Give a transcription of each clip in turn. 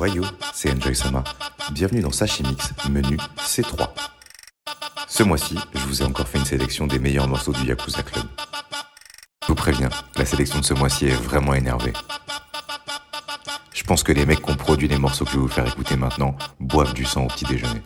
Wayo, c'est Enjoy Sama. Bienvenue dans Sashimix, menu C3. Ce mois-ci, je vous ai encore fait une sélection des meilleurs morceaux du Yakuza Club. Je vous préviens, la sélection de ce mois-ci est vraiment énervée. Je pense que les mecs qui ont produit les morceaux que je vais vous faire écouter maintenant boivent du sang au petit déjeuner.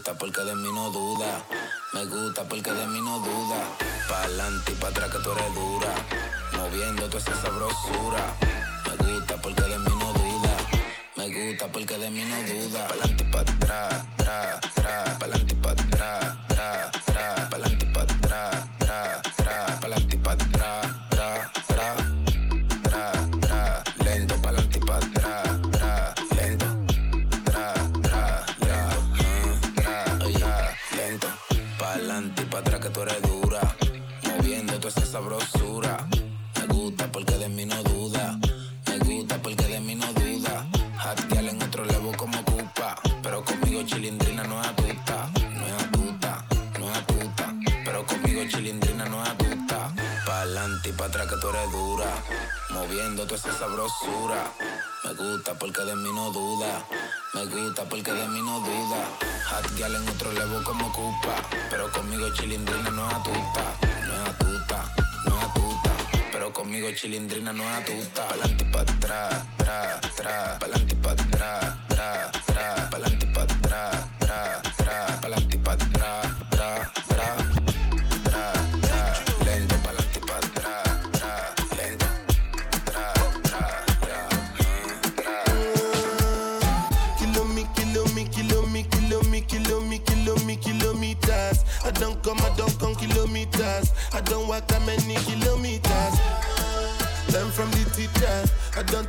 Gusta porque de mí no duda. Me gusta porque de mí no duda. Pa' adelante y pa' atrás que tú eres dura. Moviendo toda esa sabrosura. Me gusta porque de mí no duda. Me gusta porque de mí no duda. Pa' adelante y pa' atrás, Me gusta porque de mí no duda. Me gusta porque de mí no duda. Hot en otro levo como cupa. Pero conmigo chilindrina no es atuta. No es atuta conmigo chilindrina no atusta. Pa'lante y pa' atrás, tra, tra. Pa'lante pa' atrás, tra.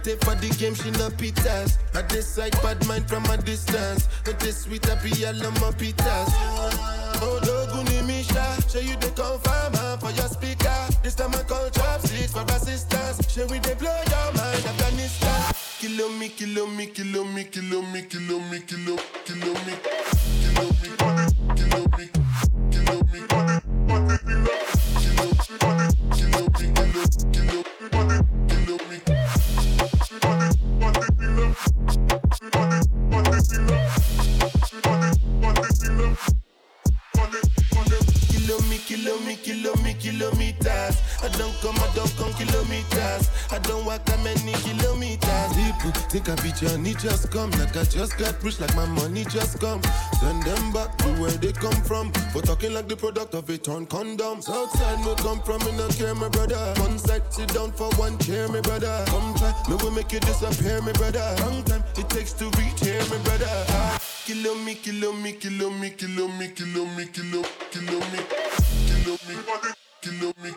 I say for the game, she not pitas. I decide bad mind from a distance. But this sweet happy, all of my pitas. Oh, Doguni Misha, show you the confirm for your speaker. This time I call chopsticks for assistance. Show we they blow your mind, Afghanistan. Kilo me, kilo me, kilo me, kilo me, kilo me, kilo, kilo me, kilo me, Journey just come. Like I just got rich, like my money just come. Send them back to where they come from. For talking like the product of a torn condom. Outside, no come from, me no care, my brother. One side, sit down for one chair, my brother. Come try, me will make you disappear, my brother. Long time it takes to reach here, my brother. Kilo me, kilo me, kilo me, kilo me, kilo me, kilo, kilo me, kilo me kilo me, kilo me,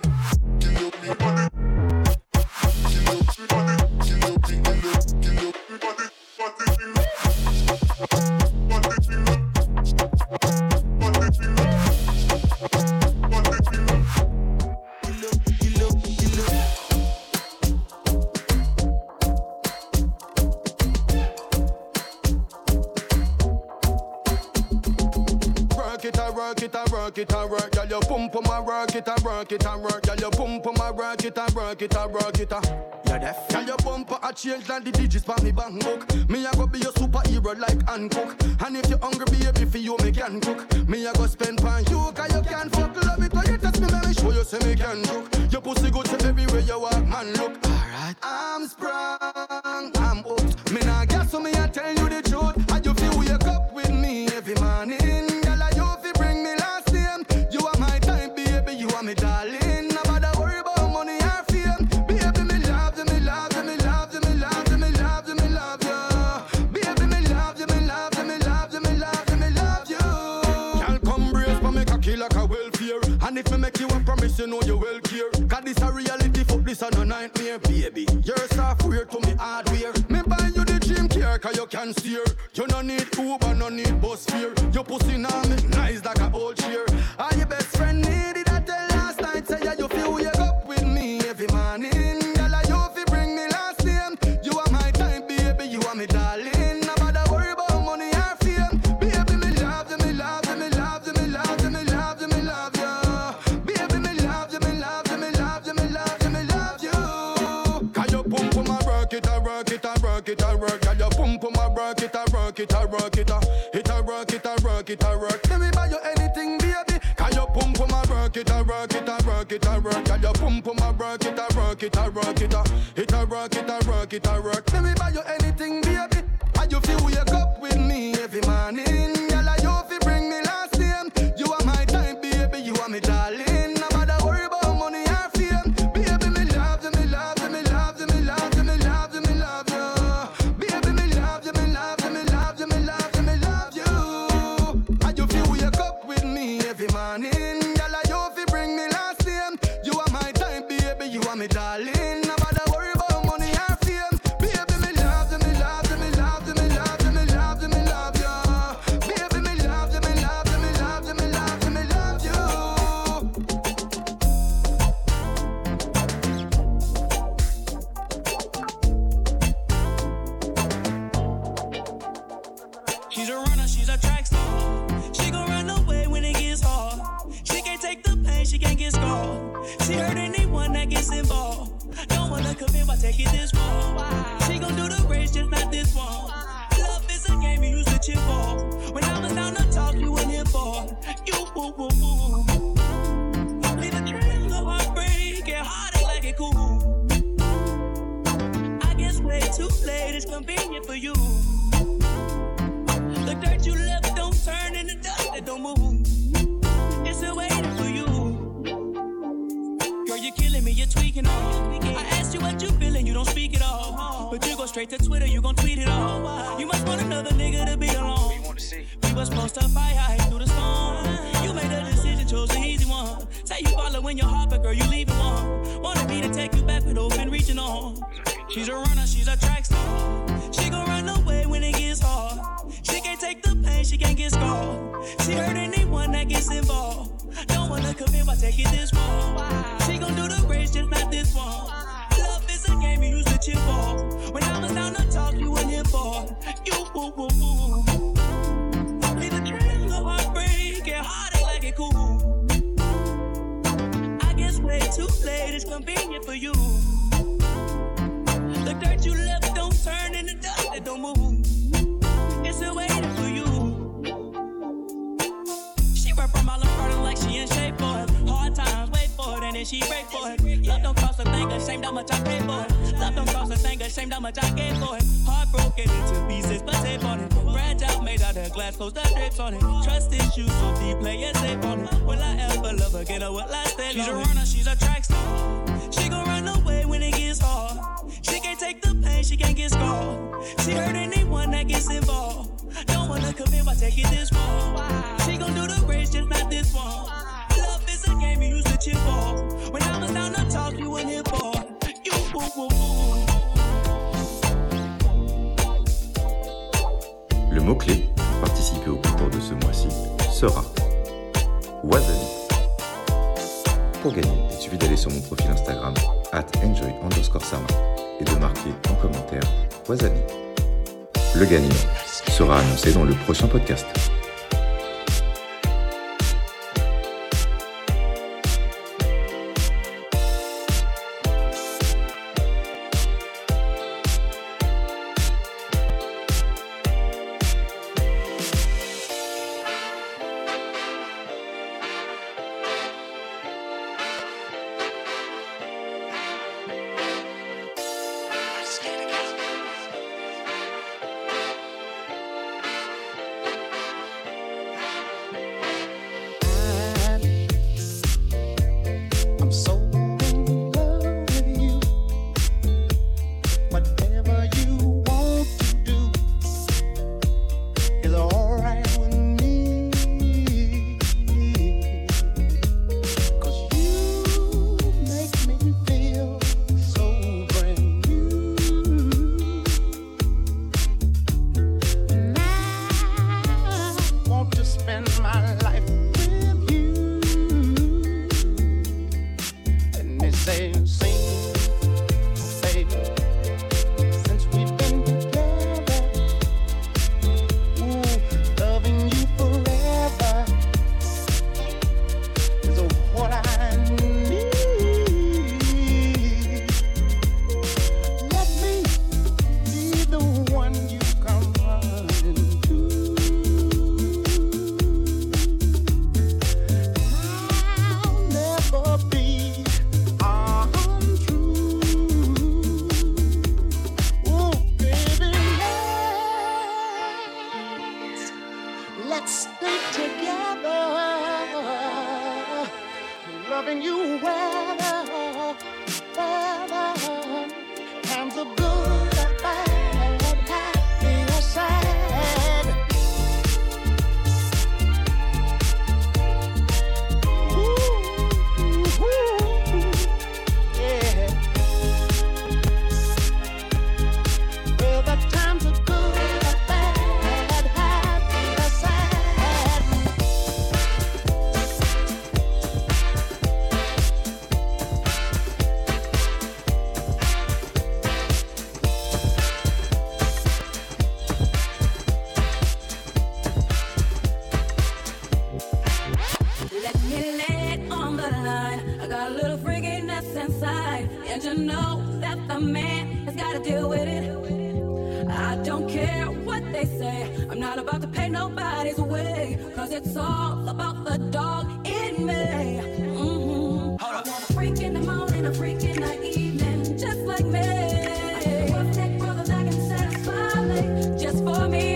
kilo, kilo, work it and work, girl. You pump pum and work it and work it and work, girl. You pump pum and work it and work it and work it. You're deaf? Girl, your bumper a change than the digits for me bank book. Me a go be your superhero like Hancock. And if you hungry, baby, for you me can cook. Me a go spend pan you, cause you can fuck. Love it when you touch me, let me show you say me can cook. Your pussy good to everywhere you walk, man. Look, alright. I'm sprung, I'm hooked. Me nah guess so me a tell you the truth. Nightmare, baby. You're software to me hardware. Me buy you the dream care, cause you can steer. You no need Uber, no need bus fare. Your pussy now a work it a work it a work it a work it a work. Let me buy you anything, baby. Can you pump pum a work it a work it a work it a work, girl. You pump pum a work it a work it a work it a it a work it a work it a work. Let me buy can't get scarred. She hurt anyone that gets involved. Don't wanna commit by taking this wrong. She gon' do the race, just not this one. Love is a game you used to chip for. When I was down to talk, you weren't here for. You woo woo woo. Leave a trail of heartbreak and heartache like it cool. I guess way too late is convenient for you. The dirt you left don't turn into speaking. I asked you what you feeling, you don't speak at all. But you go straight to Twitter, you gon' tweet it all. You must want another nigga to be alone. We was supposed to fight high through the storm. You made a decision, chose the easy one. Say you following your heart, but girl, you leaving one. Wanted me to take you back, but open reaching on. She's a runner, she's a track star. She gon' run away when it gets hard. She can't take the pain, she can't get scarred. She hurt anyone that gets involved. Don't wanna commit by taking this far. She gon' do the race, just not this one. Love is a game you used to chip for. When I was down to talk, you were here for. You woo woo woo. Leave a trail of heartbreak and heartache like it cool. I guess way too late is convenient for you. The dirt you left don't turn into dust that don't move. It's still waiting for you. She run from all the burden she in shape for it. Hard times, wait for it, and then she break for it. Love don't cost a thing, ashamed how much I paid for it. Love don't cost a thing, ashamed how much I gave for it. Heartbroken into pieces, but tape on it. Fragile, made out of glass, close the drapes on it. Trust issues so deep, play it safe on it. Will I ever love again or will I stay She's a runner, she's a track star. She gon' run away when it gets hard. She can't take the pain, she can't get scarred. She hurt anyone that gets involved. Don't wanna commit by taking this far. She gon' do the race, just not this one. Le mot-clé pour participer au concours de ce mois-ci sera Wasabi. Pour gagner, il suffit d'aller sur mon profil Instagram at enjoy underscore sama et de marquer en commentaire Wasabi. Le gagnant sera annoncé dans le prochain podcast. All about the dog in me. Mhm. I want a freak in the morning, a freak in the evening, just like me. Perfect brother that can satisfy me, just for me.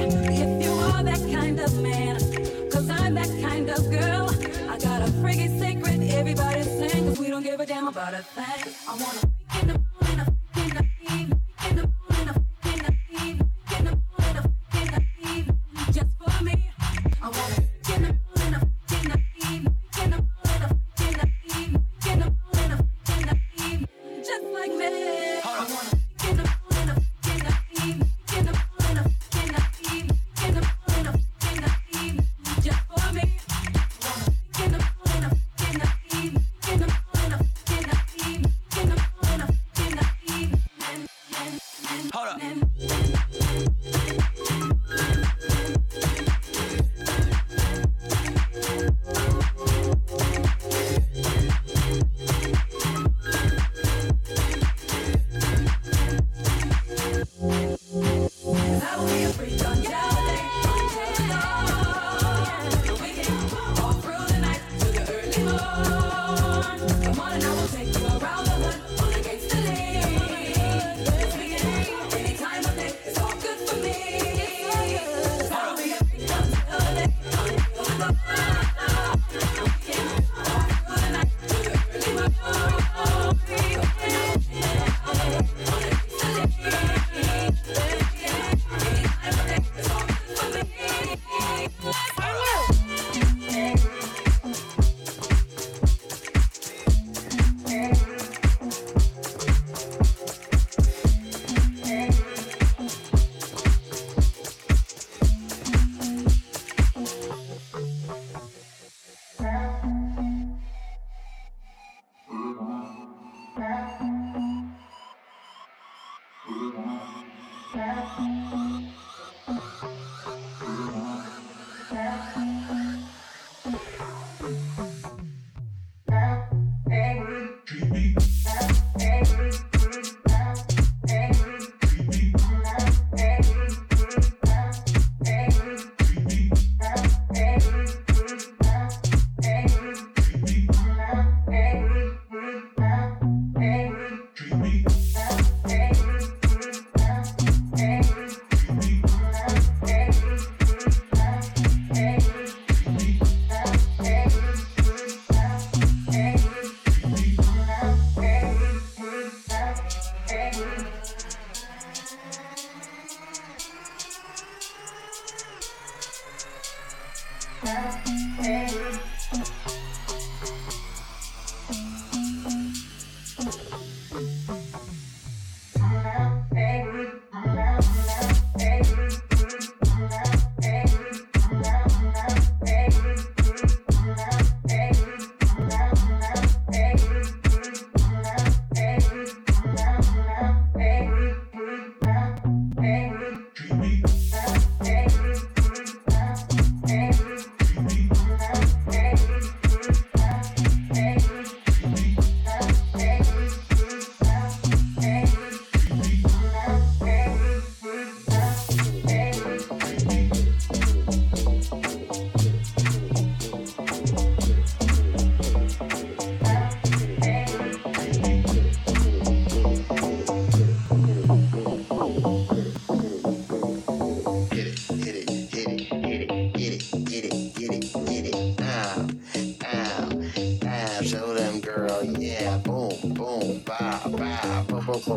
If you are that kind of man, cause I'm that kind of girl. I got a freaky secret, everybody sing, cause we don't give a damn about a thing. I want a Come on and I will take you around.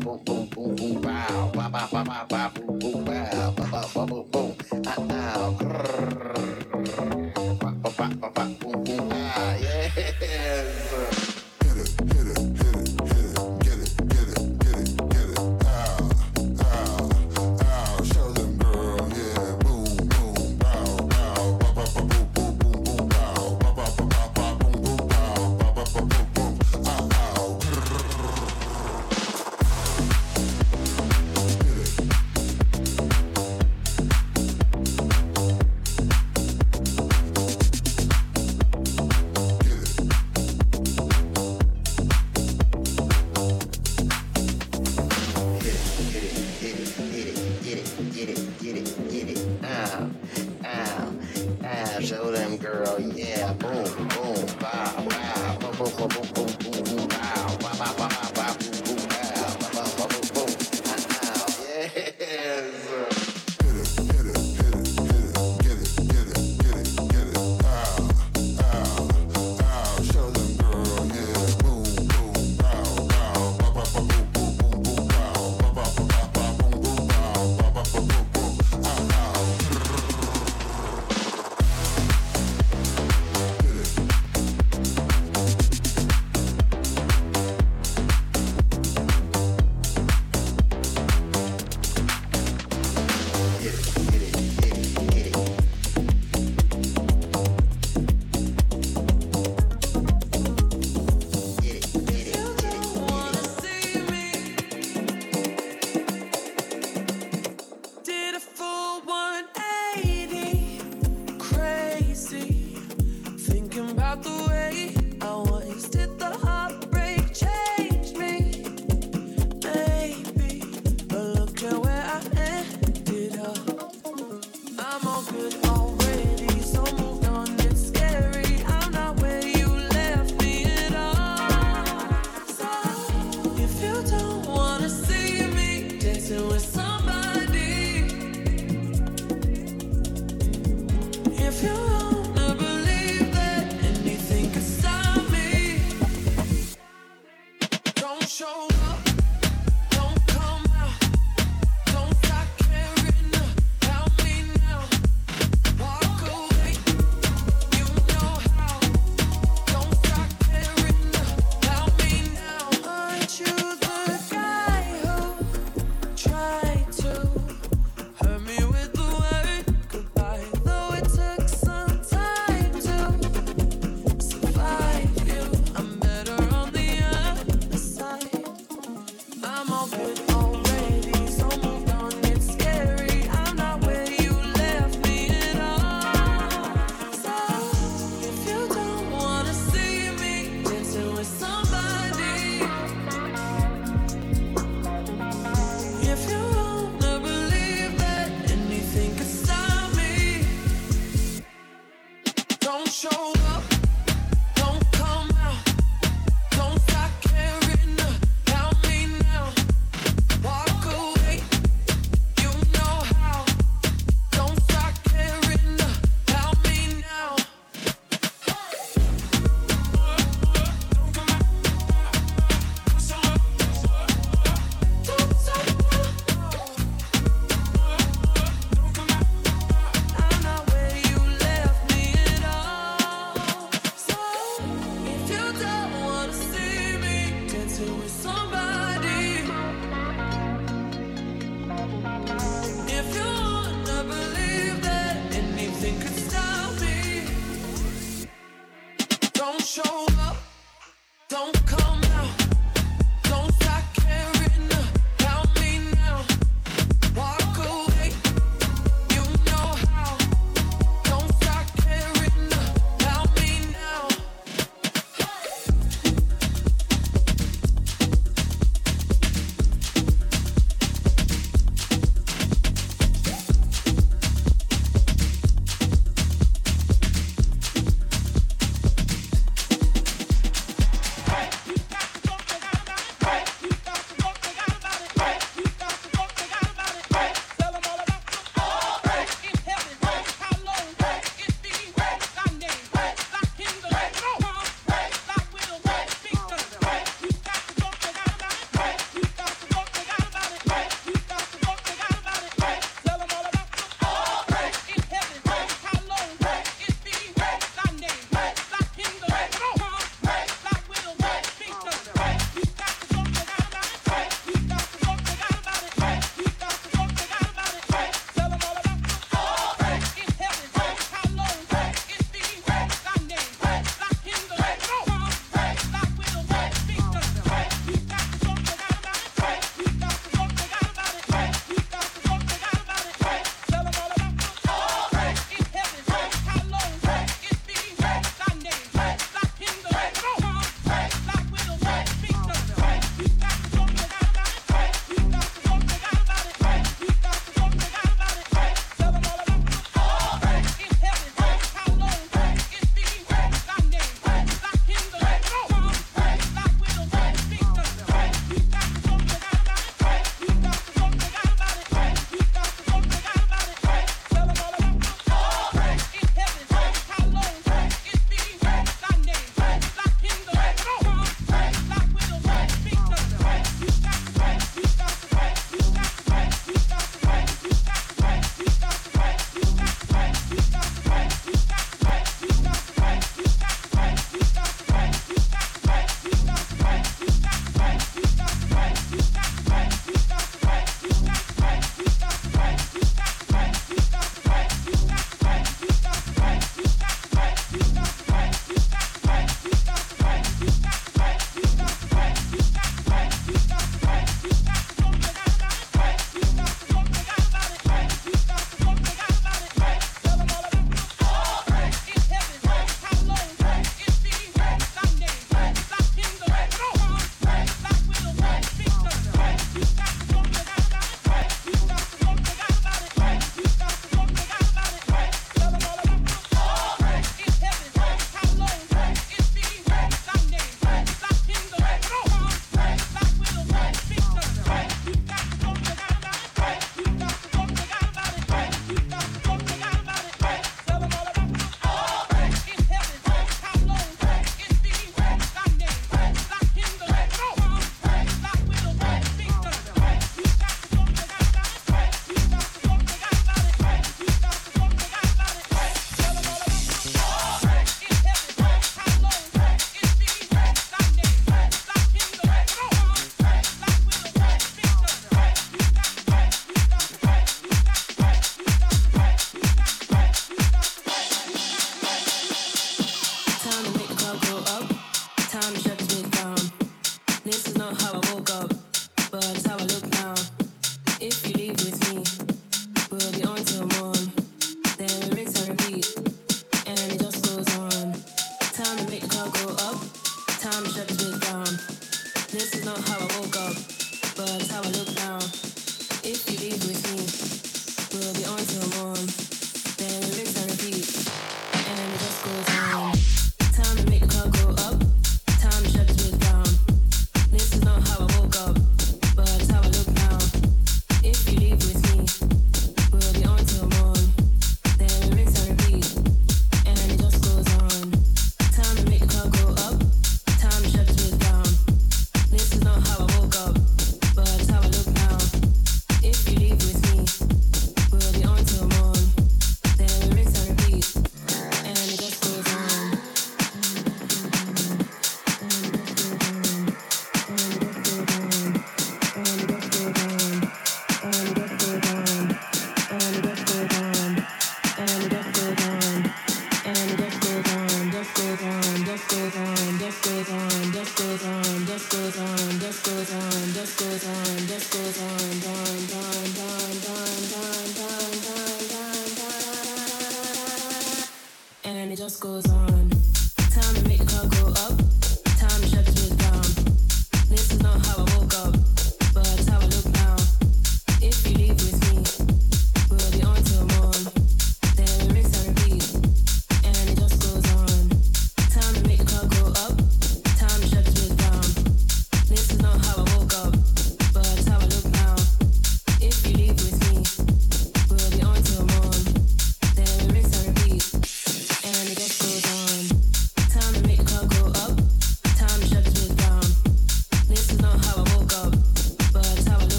Try to hurt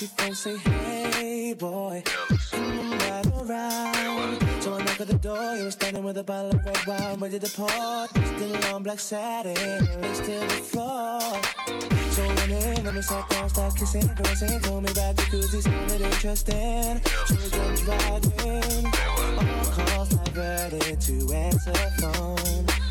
She phone say, Hey boy, right around. So I knock at the door. You were standing with a bottle of red wine, ready to depart. Still on black satin, next to the floor. So when in, let me sat down, start kissing, caressing. Told me about jacuzzi, sounded interesting. We jumped right in. All calls diverted to answer phone.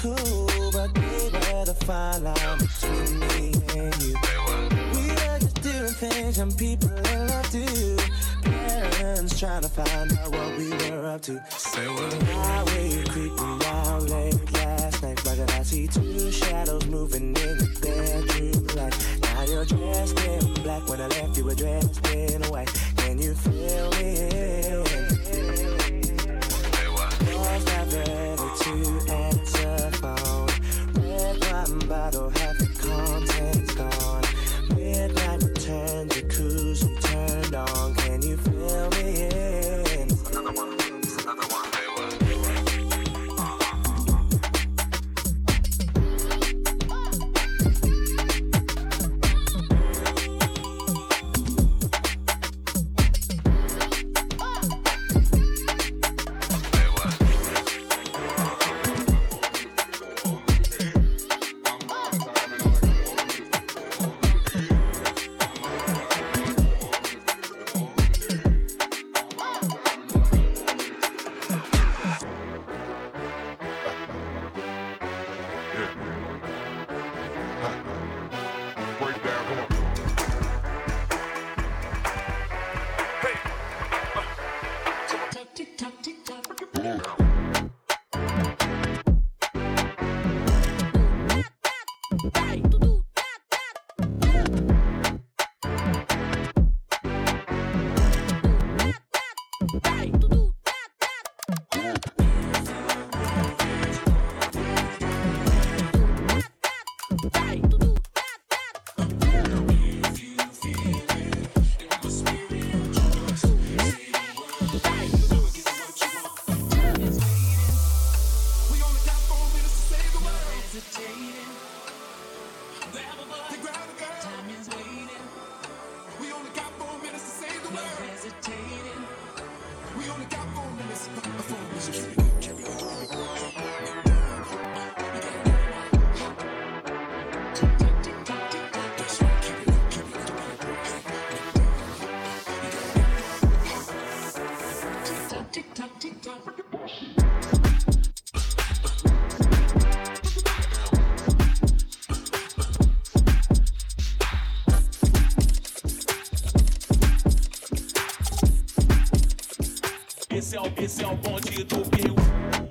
Cool, but they were the fine line between me and you. We were just doing things some people in love do. Parents trying to find out what we were up to. Saying, why were you creeping out late last night? But I see two shadows moving in the bedroom light. Now you're dressed in black. When I left, you were dressed in white. Can you feel me? Was not ready to Esse é o, esse é o bonde do Piu.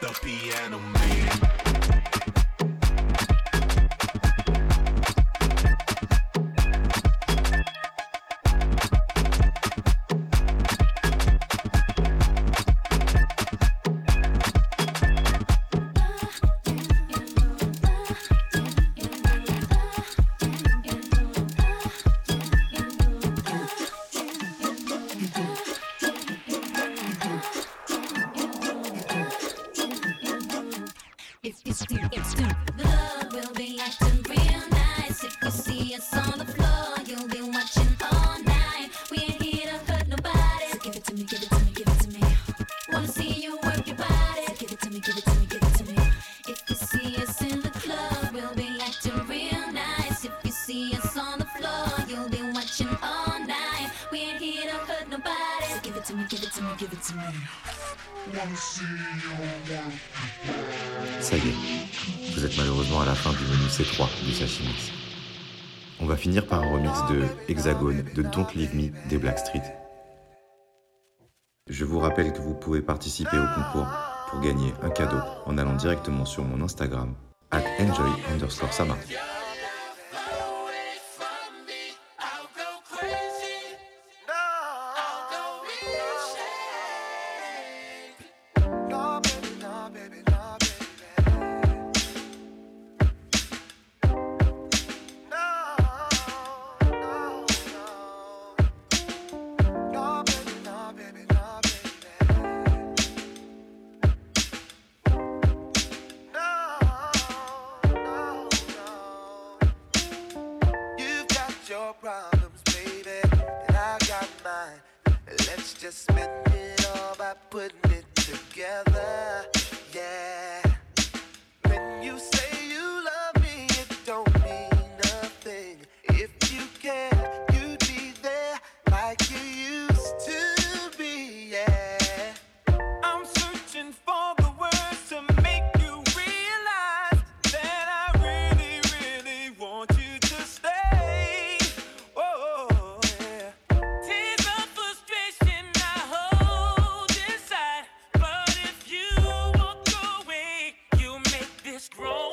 the piano man. de Hexagone, de Don't Leave Me des Blackstreet. Je vous rappelle que vous pouvez participer au concours pour gagner un cadeau en allant directement sur mon Instagram, at enjoy underscore just grown.